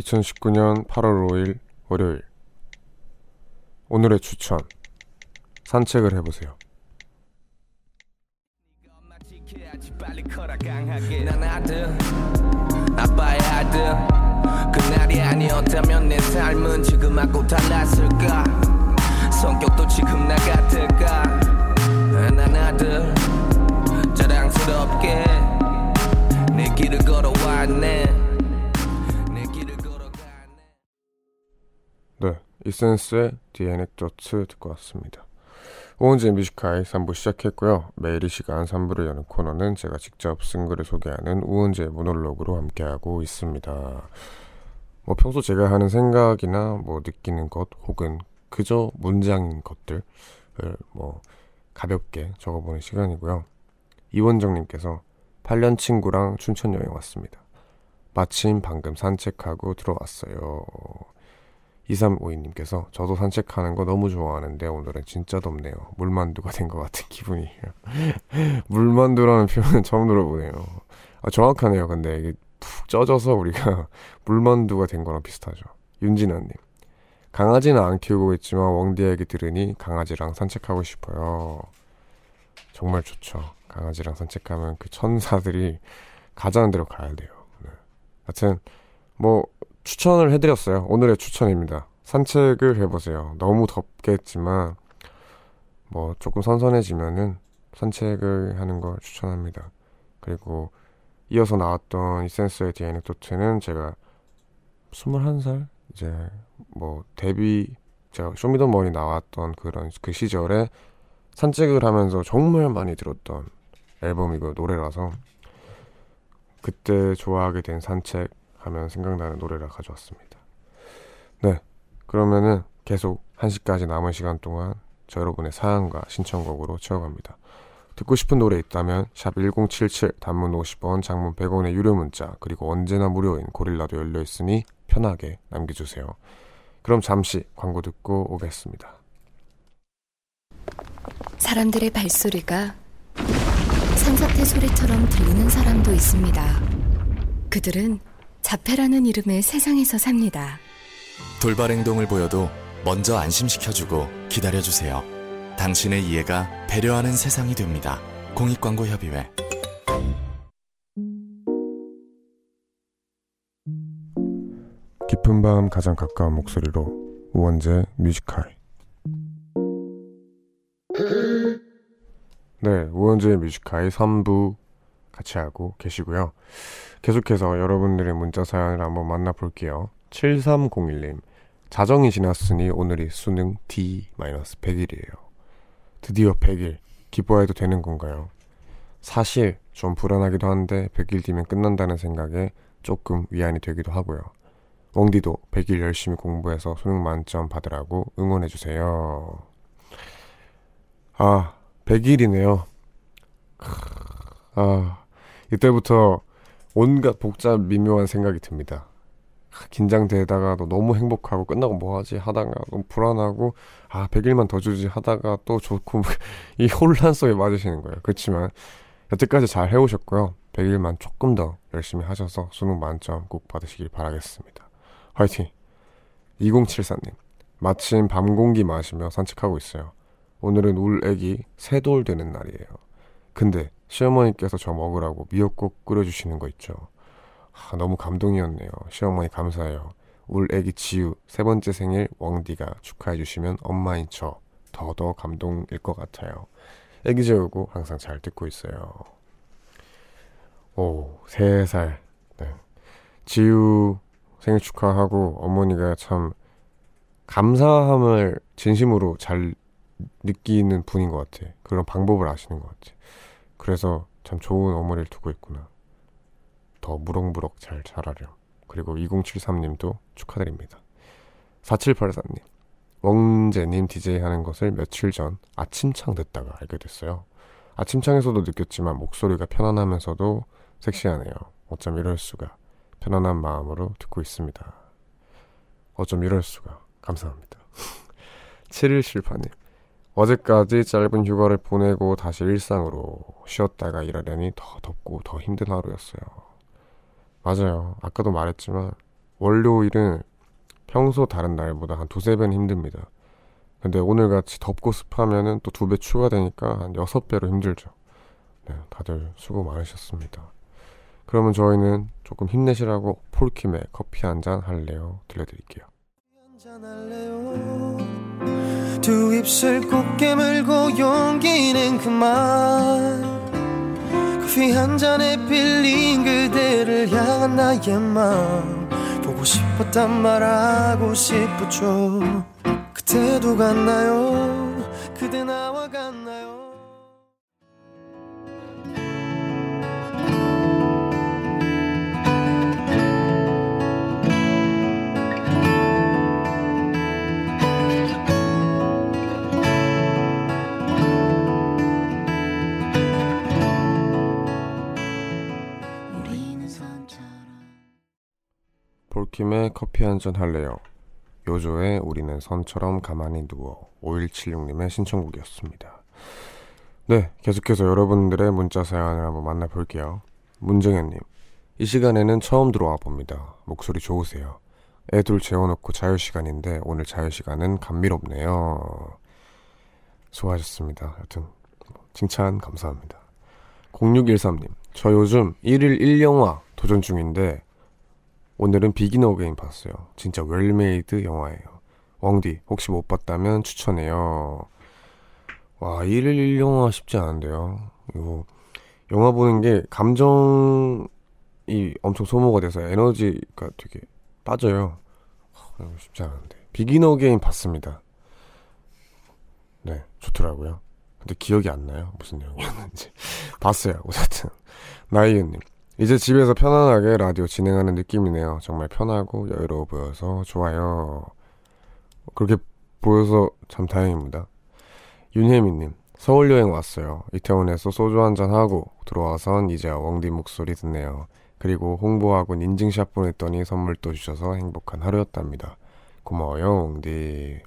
2019년 8월 5일 월요일. 오늘의 추천. 산책을 해보세요. 그날이 아니었다면 내 삶은 지금하고 달랐을까 성격도 지금 나 같을까 아, 난 아들 자랑스럽게 내 길을 걸어왔네 이센스의 Anecdote 듣고 왔습니다. 오은지의 뮤지카이 3부 시작했고요. 매일 이 시간 3부를 여는 코너는 제가 직접 쓴 글을 소개하는 우은지의 모놀로그로 함께하고 있습니다. 뭐 평소 제가 하는 생각이나 뭐 느끼는 것 혹은 그저 문장인 것들을 뭐 가볍게 적어보는 시간이고요. 이원정님께서 8년 친구랑 춘천 여행 왔습니다. 마침 방금 산책하고 들어왔어요. 2352님께서 저도 산책하는 거 너무 좋아하는데 오늘은 진짜 덥네요. 물만두가 된 것 같은 기분이에요. [laughs] 물만두라는 표현은 처음 들어보네요. 아, 정확하네요. 근데 이게 푹 쪄져서 우리가 [laughs] 물만두가 된 거랑 비슷하죠. 윤진아님. 강아지는 안 키우고 있지만 얘기 들으니 강아지랑 산책하고 싶어요. 정말 좋죠. 강아지랑 산책하면 그 천사들이 가자는 대로 가야 돼요. 네. 하여튼 뭐 추천을 해드렸어요. 오늘의 추천입니다. 산책을 해보세요. 너무 덥겠지만 뭐 조금 선선해지면은 산책을 하는 걸 추천합니다. 그리고 이어서 나왔던 이센스의 디에넥도트는 제가 21살 이제 뭐 데뷔 제가 쇼미더머니 나왔던 그런 그 시절에 산책을 하면서 정말 많이 들었던 앨범이고 노래라서 그때 좋아하게 된 산책 하면 생각나는 노래를 가져왔습니다. 네. 그러면은 계속 1시까지 남은 시간 동안 저 여러분의 사연과 신청곡으로 채워갑니다. 듣고 싶은 노래 있다면 샵 1077 단문 50원 장문 100원의 유료 문자 그리고 언제나 무료인 고릴라도 열려 있으니 편하게 남겨주세요. 그럼 잠시 광고 듣고 오겠습니다. 사람들의 발소리가 산사태 소리처럼 들리는 사람도 있습니다. 그들은 자폐라는 이름의 세상에서 삽니다. 돌발 행동을 보여도 먼저 안심시켜주고 기다려주세요. 당신의 이해가 배려하는 세상이 됩니다. 공익광고협의회 깊은 밤 가장 가까운 목소리로 우원재 Music High 네, 우원재의 Music High 3부 같이 하고 계시고요. 계속해서 여러분들의 문자 사연을 한번 만나볼게요. 7301님 자정이 지났으니 오늘이 수능 D-100일이에요. 드디어 100일 기뻐해도 되는 건가요? 사실 좀 불안하기도 한데 100일 뒤면 끝난다는 생각에 조금 위안이 되기도 하고요. 웡디도 100일 열심히 공부해서 수능 만점 받으라고 응원해주세요. 아, 100일이네요. 아, 이때부터 온갖 복잡 미묘한 생각이 듭니다. 아, 긴장되다가도 너무 행복하고 끝나고 뭐 하지 하다가 너무 불안하고 아 100일만 더 주지 하다가 또 좋고 [laughs] 이 혼란 속에 맞으시는 거예요. 그렇지만 여태까지 잘 해오셨고요. 100일만 조금 더 열심히 하셔서 수능 만점 꼭 받으시길 바라겠습니다. 화이팅! 2074님 마침 밤 공기 마시며 산책하고 있어요. 오늘은 울 애기 세 돌 되는 날이에요. 근데 시어머니께서 저 먹으라고 미역국 끓여주시는 거 있죠. 아, 너무 감동이었네요. 시어머니 감사해요. 울 애기 지우 세 번째 생일 웡디가 축하해 주시면 엄마인 저 더더 감동일 것 같아요. 애기 재우고 항상 잘 듣고 있어요. 오, 세 살. 네. 지우 생일 축하하고 어머니가 참 감사함을 진심으로 잘 느끼는 분인 것 같아. 그런 방법을 아시는 것 같아. 그래서 참 좋은 어머니를 두고 있구나. 더 무럭무럭 잘 자라렴. 그리고 2073님도 축하드립니다. 4784님, 웡제님 DJ 하는 것을 며칠 전 아침창 듣다가 알게 됐어요. 아침창에서도 느꼈지만 목소리가 편안하면서도 섹시하네요. 어쩜 이럴 수가. 편안한 마음으로 듣고 있습니다. 어쩜 이럴 수가. 감사합니다. [laughs] 7178님, 어제까지 짧은 휴가를 보내고 다시 일상으로 쉬었다가 일하려니 더 덥고 더 힘든 하루였어요. 맞아요. 아까도 말했지만 월요일은 평소 다른 날보다 한 두세 배는 힘듭니다. 근데 오늘같이 덥고 습하면은 또 두 배 추가되니까 한 여섯 배로 힘들죠. 네, 다들 수고 많으셨습니다. 그러면 저희는 조금 힘내시라고 폴킴의 커피 한 잔 할래요 들려드릴게요. 두 입술 꼭 깨물고 용기는 그만 커피 한 잔에 빌린 그대를 향한 나의 마음. 보고 싶었단 말하고 싶었죠. 그때도 같나요? 그대 나와 같나요 폴킴의 커피 한 잔 할래요. 요조의 우리는 선처럼 가만히 누워 5176님의 신청곡이었습니다. 네, 계속해서 여러분들의 문자 사연을 한번 만나볼게요. 문정현님, 이 시간에는 처음 들어와 봅니다. 목소리 좋으세요. 애둘 재워놓고 자유 시간인데 오늘 자유 시간은 감미롭네요. 수고하셨습니다. 여튼 칭찬 감사합니다. 0613님, 저 요즘 1일 1영화 도전 중인데 오늘은 Begin Again 봤어요. 진짜 well-made 영화예요. 웡디 혹시 못 봤다면 추천해요. 와 1일 1영화 쉽지 않은데요. 이거 영화 보는 게 감정이 엄청 소모가 돼서 에너지가 되게 빠져요. 쉽지 않은데. Begin Again 봤습니다. 네, 좋더라고요. 근데 기억이 안 나요. 무슨 내용이었는지. [laughs] 봤어요. 어쨌든. 나이유님. 이제 집에서 편안하게 라디오 진행하는 느낌이네요. 정말 편하고 여유로워 보여서 좋아요. 그렇게 보여서 참 다행입니다. 윤혜미님, 서울 여행 왔어요. 이태원에서 소주 한잔 하고 들어와선 이제 웡디 목소리 듣네요. 그리고 홍보하고 인증샷 보냈더니 선물도 주셔서 행복한 하루였답니다. 고마워요, 웡디.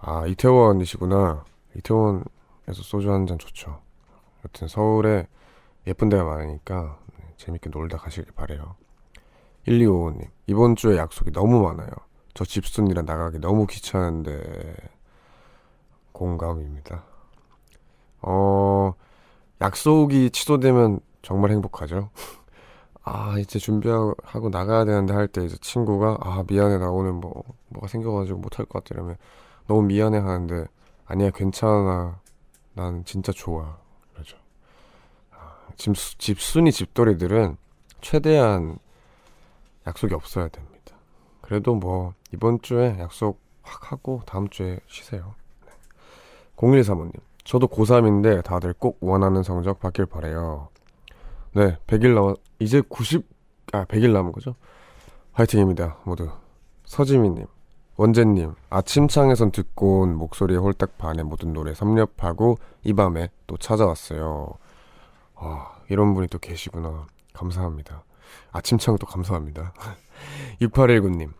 아, 이태원이시구나. 이태원에서 소주 한 잔 좋죠. 여튼 서울에 예쁜 데가 많으니까 네, 재밌게 놀다 가시길 바래요. 1255님, 이번 주에 약속이 너무 많아요. 저 집순이라 나가기 너무 귀찮은데 공감입니다. 어, 약속이 취소되면 정말 행복하죠. [laughs] 아, 이제 준비하고 나가야 되는데 할 때 이제 친구가 아, 미안해. 나 오늘 뭐 뭐가 생겨 가지고 못할 것 같아. 이러면 너무 미안해 하는데 아니야, 괜찮아. 난 진짜 좋아. 집, 집순이 집돌이들은 최대한 약속이 없어야 됩니다. 그래도 뭐 이번 주에 약속 확 하고 다음 주에 쉬세요. 네. 0135님, 저도 고3인데 다들 꼭 원하는 성적 받길 바래요. 네, 100일 남아 이제 90, 아 100일 남은 거죠? 화이팅입니다, 모두. 서지민님, 원재님, 아침창에선 듣고 온 목소리에 홀딱 반해 모든 노래 섭렵하고 이 밤에 또 찾아왔어요. 아, 이런 분이 또 계시구나. 감사합니다. 아침창도 감사합니다. [laughs] 6819님.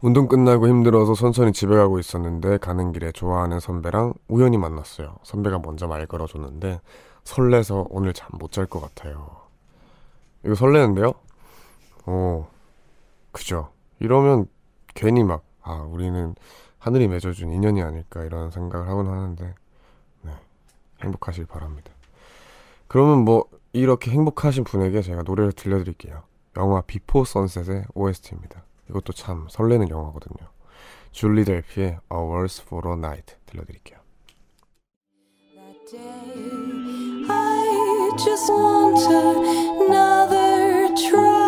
운동 끝나고 힘들어서 천천히 집에 가고 있었는데 가는 길에 좋아하는 선배랑 우연히 만났어요. 선배가 먼저 말 걸어줬는데 설레서 오늘 잠 못 잘 것 같아요. 이거 설레는데요? 오, 그죠. 이러면 괜히 막, 아, 우리는 하늘이 맺어준 인연이 아닐까 이런 생각을 하곤 하는데, 네. 행복하길 바랍니다. 그러면 뭐 이렇게 행복하신 분에게 제가 노래를 들려드릴게요. 영화 Before Sunset의 OST입니다. 이것도 참 설레는 영화거든요. 줄리 델피의 A Waltz for a Night 들려드릴게요. Just want another try.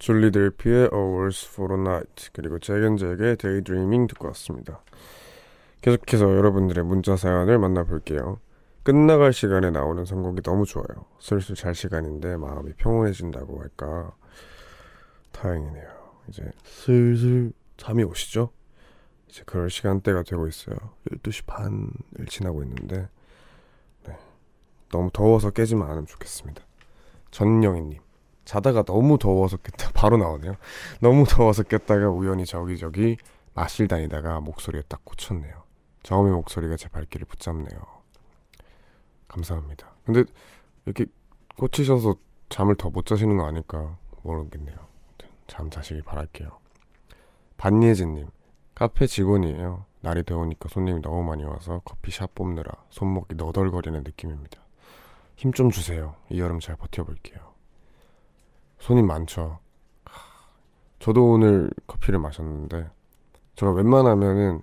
줄리 델피의 Hours for a Night 그리고 재gen잭의 Daydreaming 듣고 왔습니다. 계속해서 여러분들의 문자 사연을 만나볼게요. 끝나갈 시간에 나오는 선곡이 너무 좋아요. 슬슬 잘 시간인데 마음이 평온해진다고 할까. 다행이네요. 이제 슬슬 잠이 오시죠? 이제 그럴 시간대가 되고 있어요. 12시 반을 지나고 있는데, 네. 너무 더워서 깨지만 않으면 좋겠습니다. 전영희님. 자다가 너무 더워서 깼다. [laughs] 바로 나오네요. 너무 더워서 깼다가 우연히 저기저기 마실 다니다가 목소리에 딱 꽂혔네요. 저음의 목소리가 제 발길을 붙잡네요. 감사합니다. 근데 이렇게 꽂히셔서 잠을 더 못 자시는 거 아닐까 모르겠네요. 잠 자시길 바랄게요. 반예진님, 카페 직원이에요. 날이 더우니까 손님이 너무 많이 와서 커피샷 뽑느라 손목이 너덜거리는 느낌입니다. 힘 좀 주세요. 이 여름 잘 버텨볼게요. 손님 많죠. 하, 저도 오늘 커피를 마셨는데 제가 웬만하면은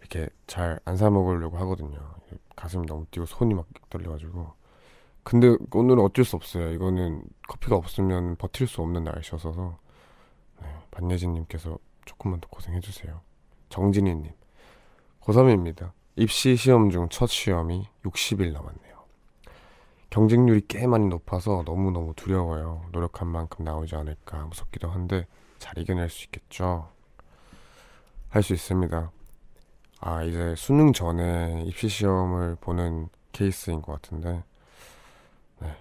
이렇게 잘 안 사 먹으려고 하거든요. 가슴이 너무 뛰고 손이 막 떨려가지고. 근데 오늘은 어쩔 수 없어요. 이거는 커피가 없으면 버틸 수 없는 날씨여서 네, 반예진님께서 조금만 더 고생해주세요. 정진희님, 고3입니다. 입시 시험 중 첫 시험이 60일 남았네요. 경쟁률이 꽤 많이 높아서 너무너무 두려워요. 노력한 만큼 나오지 않을까 무섭기도 한데 잘 이겨낼 수 있겠죠? 할 수 있습니다. 아, 이제 수능 전에 입시 시험을 보는 케이스인 것 같은데, 네,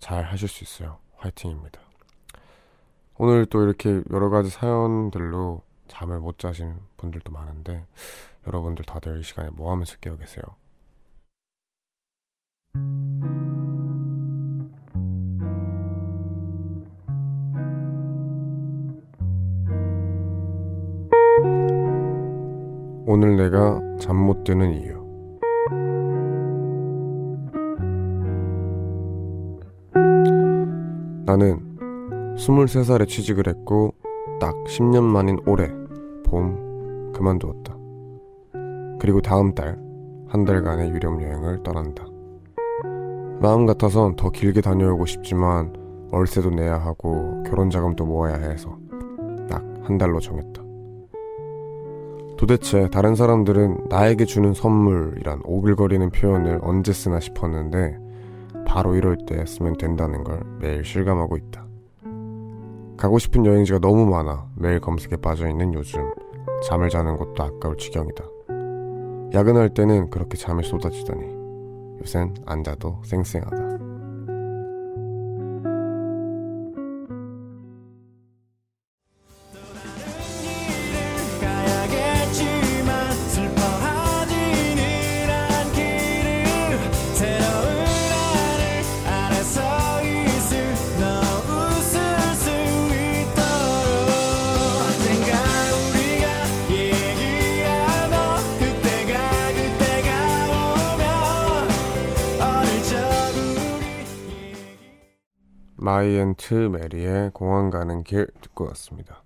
잘 하실 수 있어요. 화이팅입니다. 오늘 또 이렇게 여러 가지 사연들로 잠을 못 자신 분들도 많은데, 여러분들 다들 이 시간에 뭐 하면서 깨어 계세요? 오늘 내가 잠 못 드는 이유. 나는 23살에 취직을 했고 딱 10년 만인 올해 봄 그만두었다. 그리고 다음 달 한 달간의 유럽 여행을 떠난다. 마음 같아선 더 길게 다녀오고 싶지만 월세도 내야 하고 결혼 자금도 모아야 해서 딱 한 달로 정했다. 도대체 다른 사람들은 나에게 주는 선물이란 오글거리는 표현을 언제 쓰나 싶었는데 바로 이럴 때 쓰면 된다는 걸 매일 실감하고 있다. 가고 싶은 여행지가 너무 많아 매일 검색에 빠져있는 요즘 잠을 자는 것도 아까울 지경이다. 야근할 때는 그렇게 잠이 쏟아지더니 요샌 안 자도 쌩쌩하다. 마이 앤트 메리의 공항 가는 길 듣고 왔습니다.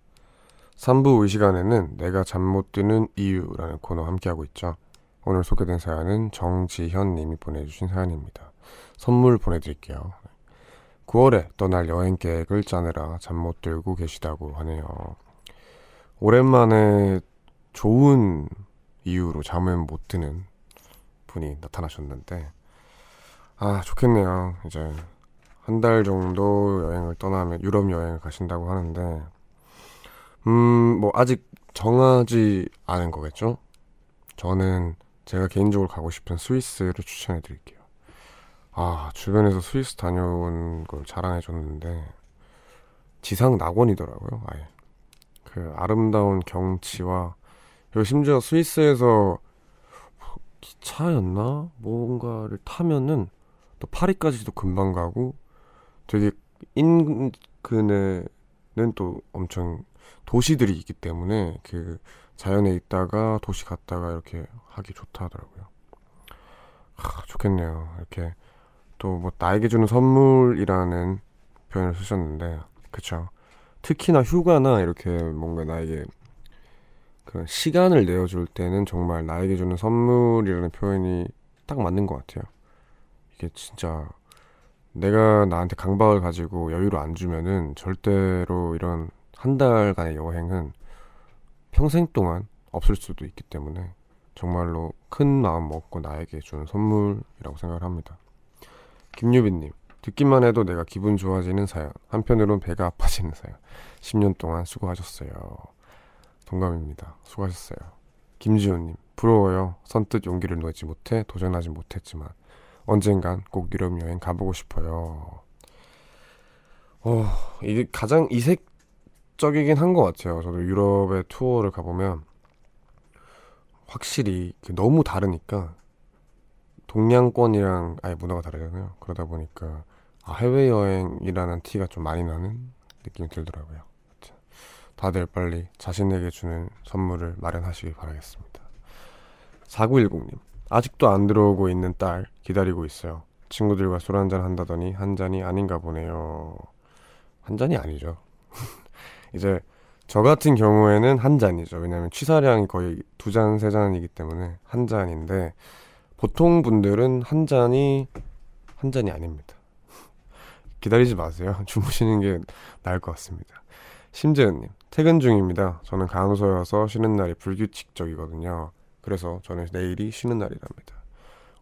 3부 이 시간에는 내가 잠 못 드는 이유라는 코너 함께하고 있죠. 오늘 소개된 사연은 정지현 님이 보내주신 사연입니다. 선물 보내드릴게요. 9월에 떠날 여행 계획을 짜느라 잠 못 들고 계시다고 하네요. 오랜만에 좋은 이유로 잠을 못 드는 분이 나타나셨는데, 아, 좋겠네요. 이제 한 달 정도 여행을 떠나면 유럽 여행을 가신다고 하는데 음, 뭐 아직 정하지 않은 거겠죠? 저는 제가 개인적으로 가고 싶은 스위스를 추천해 드릴게요. 아, 주변에서 스위스 다녀온 걸 자랑해 줬는데 지상 낙원이더라고요, 아예. 그 아름다운 경치와 그리고 심지어 스위스에서 기차였나? 뭔가를 타면은 또 파리까지도 금방 가고 되게 인근에는 또 엄청 도시들이 있기 때문에 그 자연에 있다가 도시 갔다가 이렇게 하기 좋다 하더라고요. 하, 좋겠네요. 이렇게 또 뭐 나에게 주는 선물이라는 표현을 쓰셨는데 그쵸. 특히나 휴가나 이렇게 뭔가 나에게 그런 시간을 내어줄 때는 정말 나에게 주는 선물이라는 표현이 딱 맞는 것 같아요. 이게 진짜 내가 나한테 강박을 가지고 여유를 안 주면은 절대로 이런 한 달간의 여행은 평생 동안 없을 수도 있기 때문에 정말로 큰 마음 먹고 나에게 주는 선물이라고 생각을 합니다. 김유빈님, 듣기만 해도 내가 기분 좋아지는 사연, 한편으론 배가 아파지는 사연. 10년 동안 수고하셨어요. 동감입니다. 수고하셨어요. 김지훈님, 부러워요. 선뜻 용기를 내지 못해 도전하지 못했지만 언젠간 꼭 유럽 여행 가보고 싶어요. 어, 이게 가장 이색적이긴 한 것 같아요. 저도 유럽의 투어를 가보면 확실히 그 너무 다르니까 동양권이랑 아예 문화가 다르잖아요. 그러다 보니까 아, 해외여행이라는 티가 좀 많이 나는 느낌이 들더라고요. 자, 다들 빨리 자신에게 주는 선물을 마련하시길 바라겠습니다. 4910님, 아직도 안 들어오고 있는 딸 기다리고 있어요. 친구들과 술 한잔 한다더니 한 잔이 아닌가 보네요. 한 잔이 아니죠. [laughs] 이제 저 같은 경우에는 한 잔이죠. 왜냐면 취사량이 거의 두 잔, 세 잔이기 때문에 한 잔인데 보통 분들은 한 잔이 한 잔이 아닙니다. [laughs] 기다리지 마세요. [laughs] 주무시는 게 나을 것 같습니다. 심재은님, 퇴근 중입니다. 저는 간호사여서 쉬는 날이 불규칙적이거든요. 그래서 저는 내일이 쉬는 날이랍니다.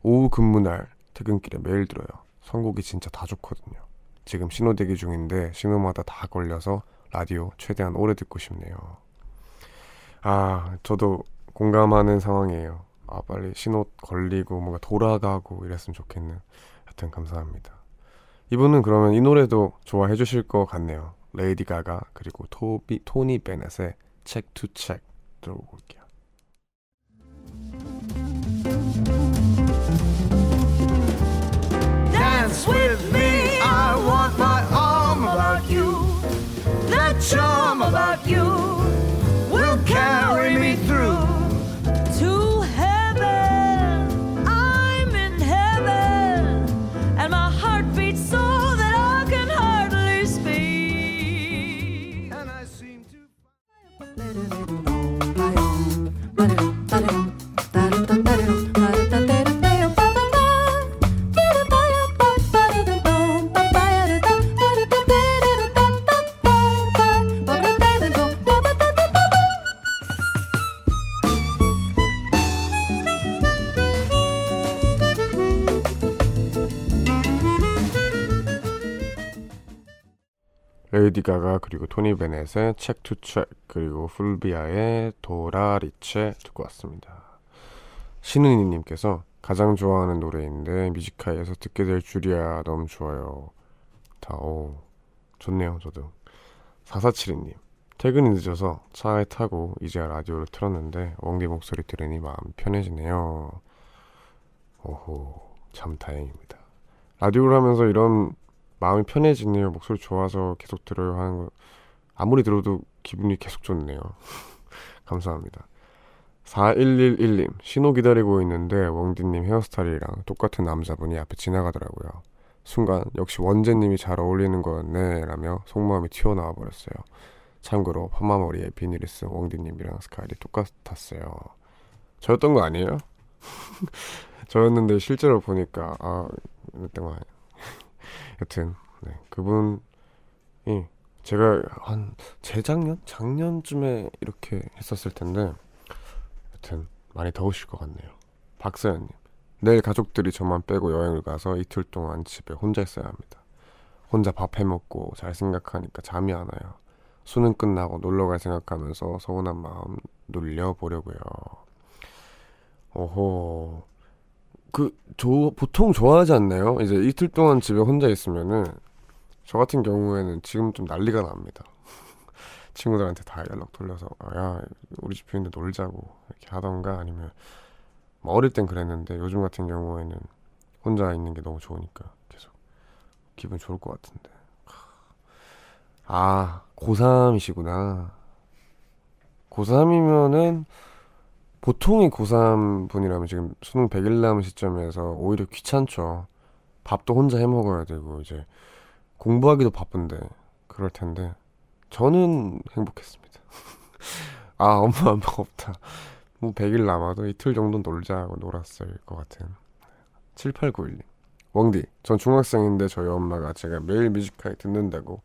오후 근무날 퇴근길에 매일 들어요. 선곡이 진짜 다 좋거든요. 지금 신호 대기 중인데 신호마다 다 걸려서 라디오 최대한 오래 듣고 싶네요. 아, 저도 공감하는 상황이에요. 아, 빨리 신호 걸리고 뭔가 돌아가고 이랬으면 좋겠는. 하여튼 감사합니다. 이분은 그러면 이 노래도 좋아해 주실 것 같네요. 레이디 가가 그리고 토비, 토니 베넷의 책투책 들어보고 올게요. You will carry me 레이디 가가 그리고 토니 베넷의 Cheek to Cheek 그리고 풀비아의 도라리체 듣고 왔습니다. 신은이님께서 가장 좋아하는 노래인데 Music High에서 듣게 될 줄이야 너무 좋아요. 다, 오, 좋네요 저도. 4472님 퇴근이 늦어서 차에 타고 이제야 라디오를 틀었는데 웡디 목소리 들으니 마음 편해지네요. 오호 참 다행입니다. 라디오를 하면서 이런 마음이 편해지네요. 목소리 좋아서 계속 들어요 하는 거 아무리 들어도 기분이 계속 좋네요. [laughs] 감사합니다. 4111님 신호 기다리고 있는데 웡디님 헤어스타일이랑 똑같은 남자분이 앞에 지나가더라고요. 순간 역시 원재님이 잘 어울리는 거네 라며 속마음이 튀어나와 버렸어요. 참고로 파마머리에 비닐을 쓴 웡디님이랑 스타일이 똑같았어요. 저였던 거 아니에요? [laughs] 저였는데 실제로 보니까 아 이랬던 거 아니에요. 여튼 네, 그분이 제가 한 재작년 작년쯤에 이렇게 했었을 텐데 여튼 많이 더우실 것 같네요. 박서연님 내일 가족들이 저만 빼고 여행을 가서 이틀 동안 집에 혼자 있어야 합니다. 혼자 밥 해먹고 잘 생각하니까 잠이 안 와요. 수능 끝나고 놀러 갈 생각하면서 서운한 마음 눌려보려고요. 오호 그 조, 보통 좋아하지 않나요? 이제 이틀 동안 집에 혼자 있으면은 저 같은 경우에는 지금 좀 난리가 납니다. [laughs] 친구들한테 다 연락 돌려서 아, 야 우리 집 있는데 놀자고 이렇게 하던가 아니면 뭐 어릴 땐 그랬는데 요즘 같은 경우에는 혼자 있는 게 너무 좋으니까 계속 기분 좋을 것 같은데 아 고3이시구나 고3이면은 보통의 고3 분이라면 지금 수능 100일 남은 시점에서 오히려 귀찮죠. 밥도 혼자 해 먹어야 되고 이제 공부하기도 바쁜데 그럴 텐데 저는 행복했습니다. [laughs] 아 엄마 아빠가 없다. 뭐 100일 남아도 이틀 정도 놀자 하고 놀았을 것 같은 7891님 왕디 전 중학생인데 저희 엄마가 제가 매일 뮤지컬 듣는다고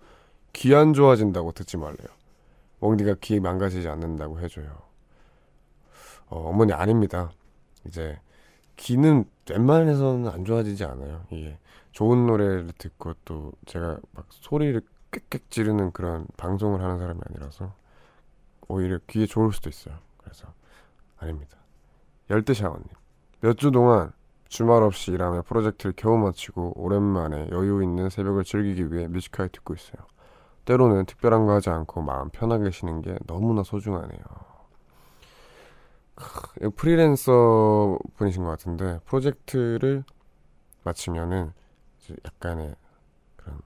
귀 안 좋아진다고 듣지 말래요. 왕디가 귀 망가지지 않는다고 해줘요. 어, 어머니 아닙니다. 이제 귀는 웬만해서는 안 좋아지지 않아요. 이게 좋은 노래를 듣고 또 제가 막 소리를 꽥꽥 지르는 그런 방송을 하는 사람이 아니라서 오히려 귀에 좋을 수도 있어요. 그래서 아닙니다. 열대 샤워님 몇 주 동안 주말 없이 일하며 프로젝트를 겨우 마치고 오랜만에 여유 있는 새벽을 즐기기 위해 뮤지컬 듣고 있어요. 때로는 특별한 거 하지 않고 마음 편하게 쉬는 게 너무나 소중하네요. 프리랜서 분이신 것 같은데 프로젝트를 마치면은 약간의 그런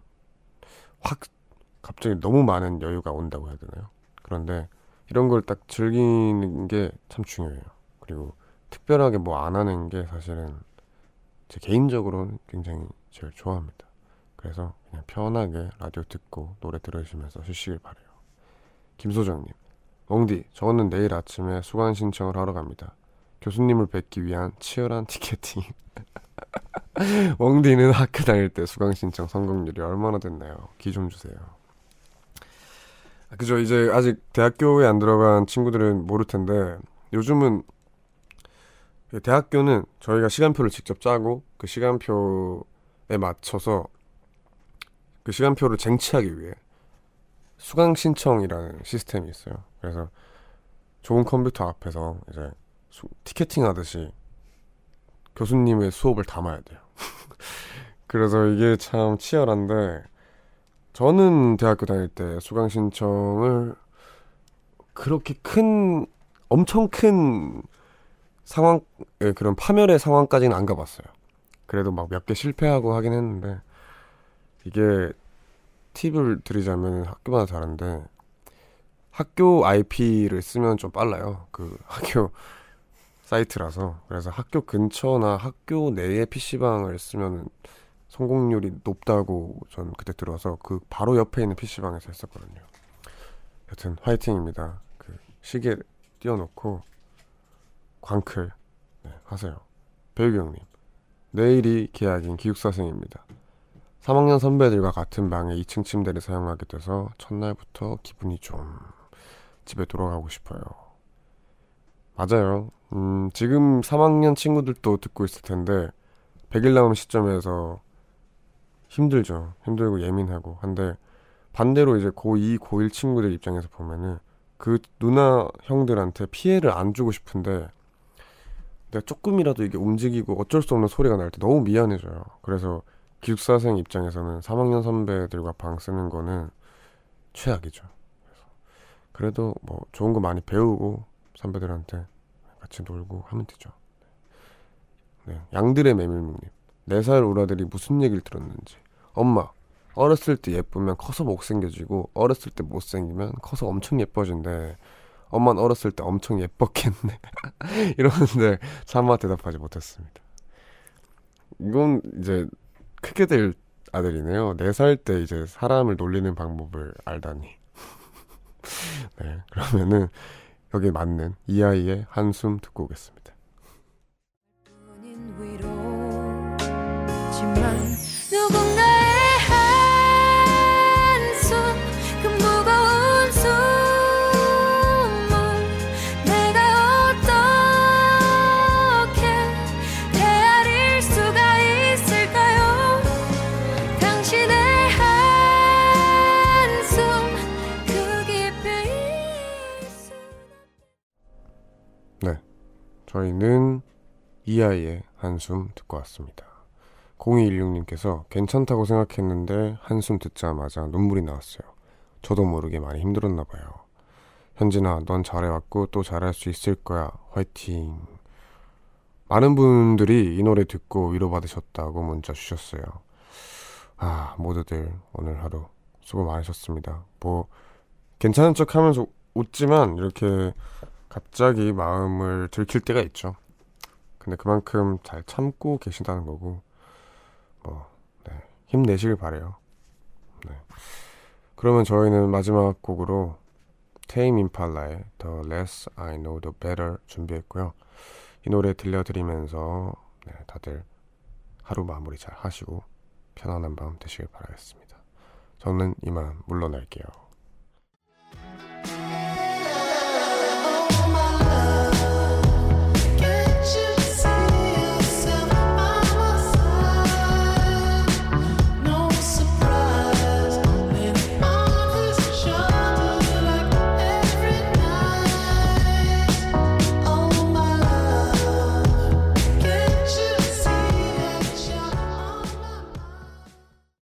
확 갑자기 너무 많은 여유가 온다고 해야 되나요? 그런데 이런 걸 딱 즐기는 게 참 중요해요. 그리고 특별하게 뭐 안 하는 게 사실은 제 개인적으로는 굉장히 제일 좋아합니다. 그래서 그냥 편하게 라디오 듣고 노래 들으시면서 쉬시길 바래요. 김소정님, 엉디, 저는 내일 아침에 수강 신청을 하러 갑니다. 교수님을 뵙기 위한 치열한 티켓팅. [laughs] 엉디는 학교 다닐 때 수강 신청 성공률이 얼마나 됐나요? 기 좀 주세요. 아, 그죠. 이제 아직 대학교에 안 들어간 친구들은 모를 텐데 요즘은 그 대학교는 저희가 시간표를 직접 짜고 그 시간표에 맞춰서 그 시간표를 쟁취하기 위해 수강 신청이라는 시스템이 있어요. 그래서 좋은 컴퓨터 앞에서 이제 수- 티켓팅 하듯이 교수님의 수업을 담아야 돼요. [laughs] 그래서 이게 참 치열한데 저는 대학교 다닐 때 수강 신청을 그렇게 큰 엄청 큰 상황 예, 그런 파멸의 상황까지는 안 가봤어요. 그래도 막 몇 개 실패하고 하긴 했는데 이게 팁을 드리자면 학교마다 다른데 학교 IP를 쓰면 좀 빨라요. 그 [laughs] 학교 사이트라서 그래서 학교 근처나 학교 내에 PC방을 쓰면 성공률이 높다고 전 그때 들어서 그 바로 옆에 있는 PC방에서 했었거든요. 여튼 화이팅입니다. 그 시계 띄워놓고 광클 네, 하세요. 배우경님 내일이 계약인 기숙사생입니다. 3학년 선배들과 같은 방에 2층 침대를 사용하게 돼서 첫날부터 기분이 좀 집에 돌아가고 싶어요. 맞아요. 음, 지금 3학년 친구들도 듣고 있을 텐데 100일 남은 시점에서 힘들죠. 힘들고 예민하고 한데 반대로 이제 고2, 고1 친구들 입장에서 보면은 그 누나 형들한테 피해를 안 주고 싶은데 내가 조금이라도 이게 움직이고 어쩔 수 없는 소리가 날 때 너무 미안해져요. 그래서 기숙사생 입장에서는 3학년 선배들과 방 쓰는 거는 최악이죠. 그래서 그래도 뭐 좋은 거 많이 배우고 선배들한테 같이 놀고 하면 되죠. 네, 양들의 메밀묵님. 4살 우라들이 무슨 얘기를 들었는지. 엄마, 어렸을 때 예쁘면 커서 못생겨지고 어렸을 때 못생기면 커서 엄청 예뻐진대. 엄마는 어렸을 때 엄청 예뻤겠네. [laughs] 이러는데 차마 대답하지 못했습니다. 이건 이제 크게 될 아들이네요. 4살 때 이제 사람을 놀리는 방법을 알다니. [laughs] 네, 그러면은 여기에 맞는 이 아이의 한숨 듣고 오겠습니다. 이 아이의 한숨 듣고 왔습니다. 0216님께서 괜찮다고 생각했는데 한숨 듣자마자 눈물이 나왔어요. 저도 모르게 많이 힘들었나 봐요. 현진아, 넌 잘해왔고 또 잘할 수 있을 거야. 화이팅. 많은 분들이 이 노래 듣고 위로받으셨다고 문자 주셨어요. 아, 모두들 오늘 하루 수고 많으셨습니다. 뭐, 괜찮은 척 하면서 웃지만 이렇게 갑자기 마음을 들킬 때가 있죠. 근데 그만큼 잘 참고 계신다는 거고, 뭐, 네, 힘내시길 바래요. 네. 그러면 저희는 마지막 곡으로 테임 임팔라의 The Less I Know The Better 준비했고요. 이 노래 들려드리면서 네, 다들 하루 마무리 잘 하시고 편안한 밤 되시길 바라겠습니다. 저는 이만 물러날게요.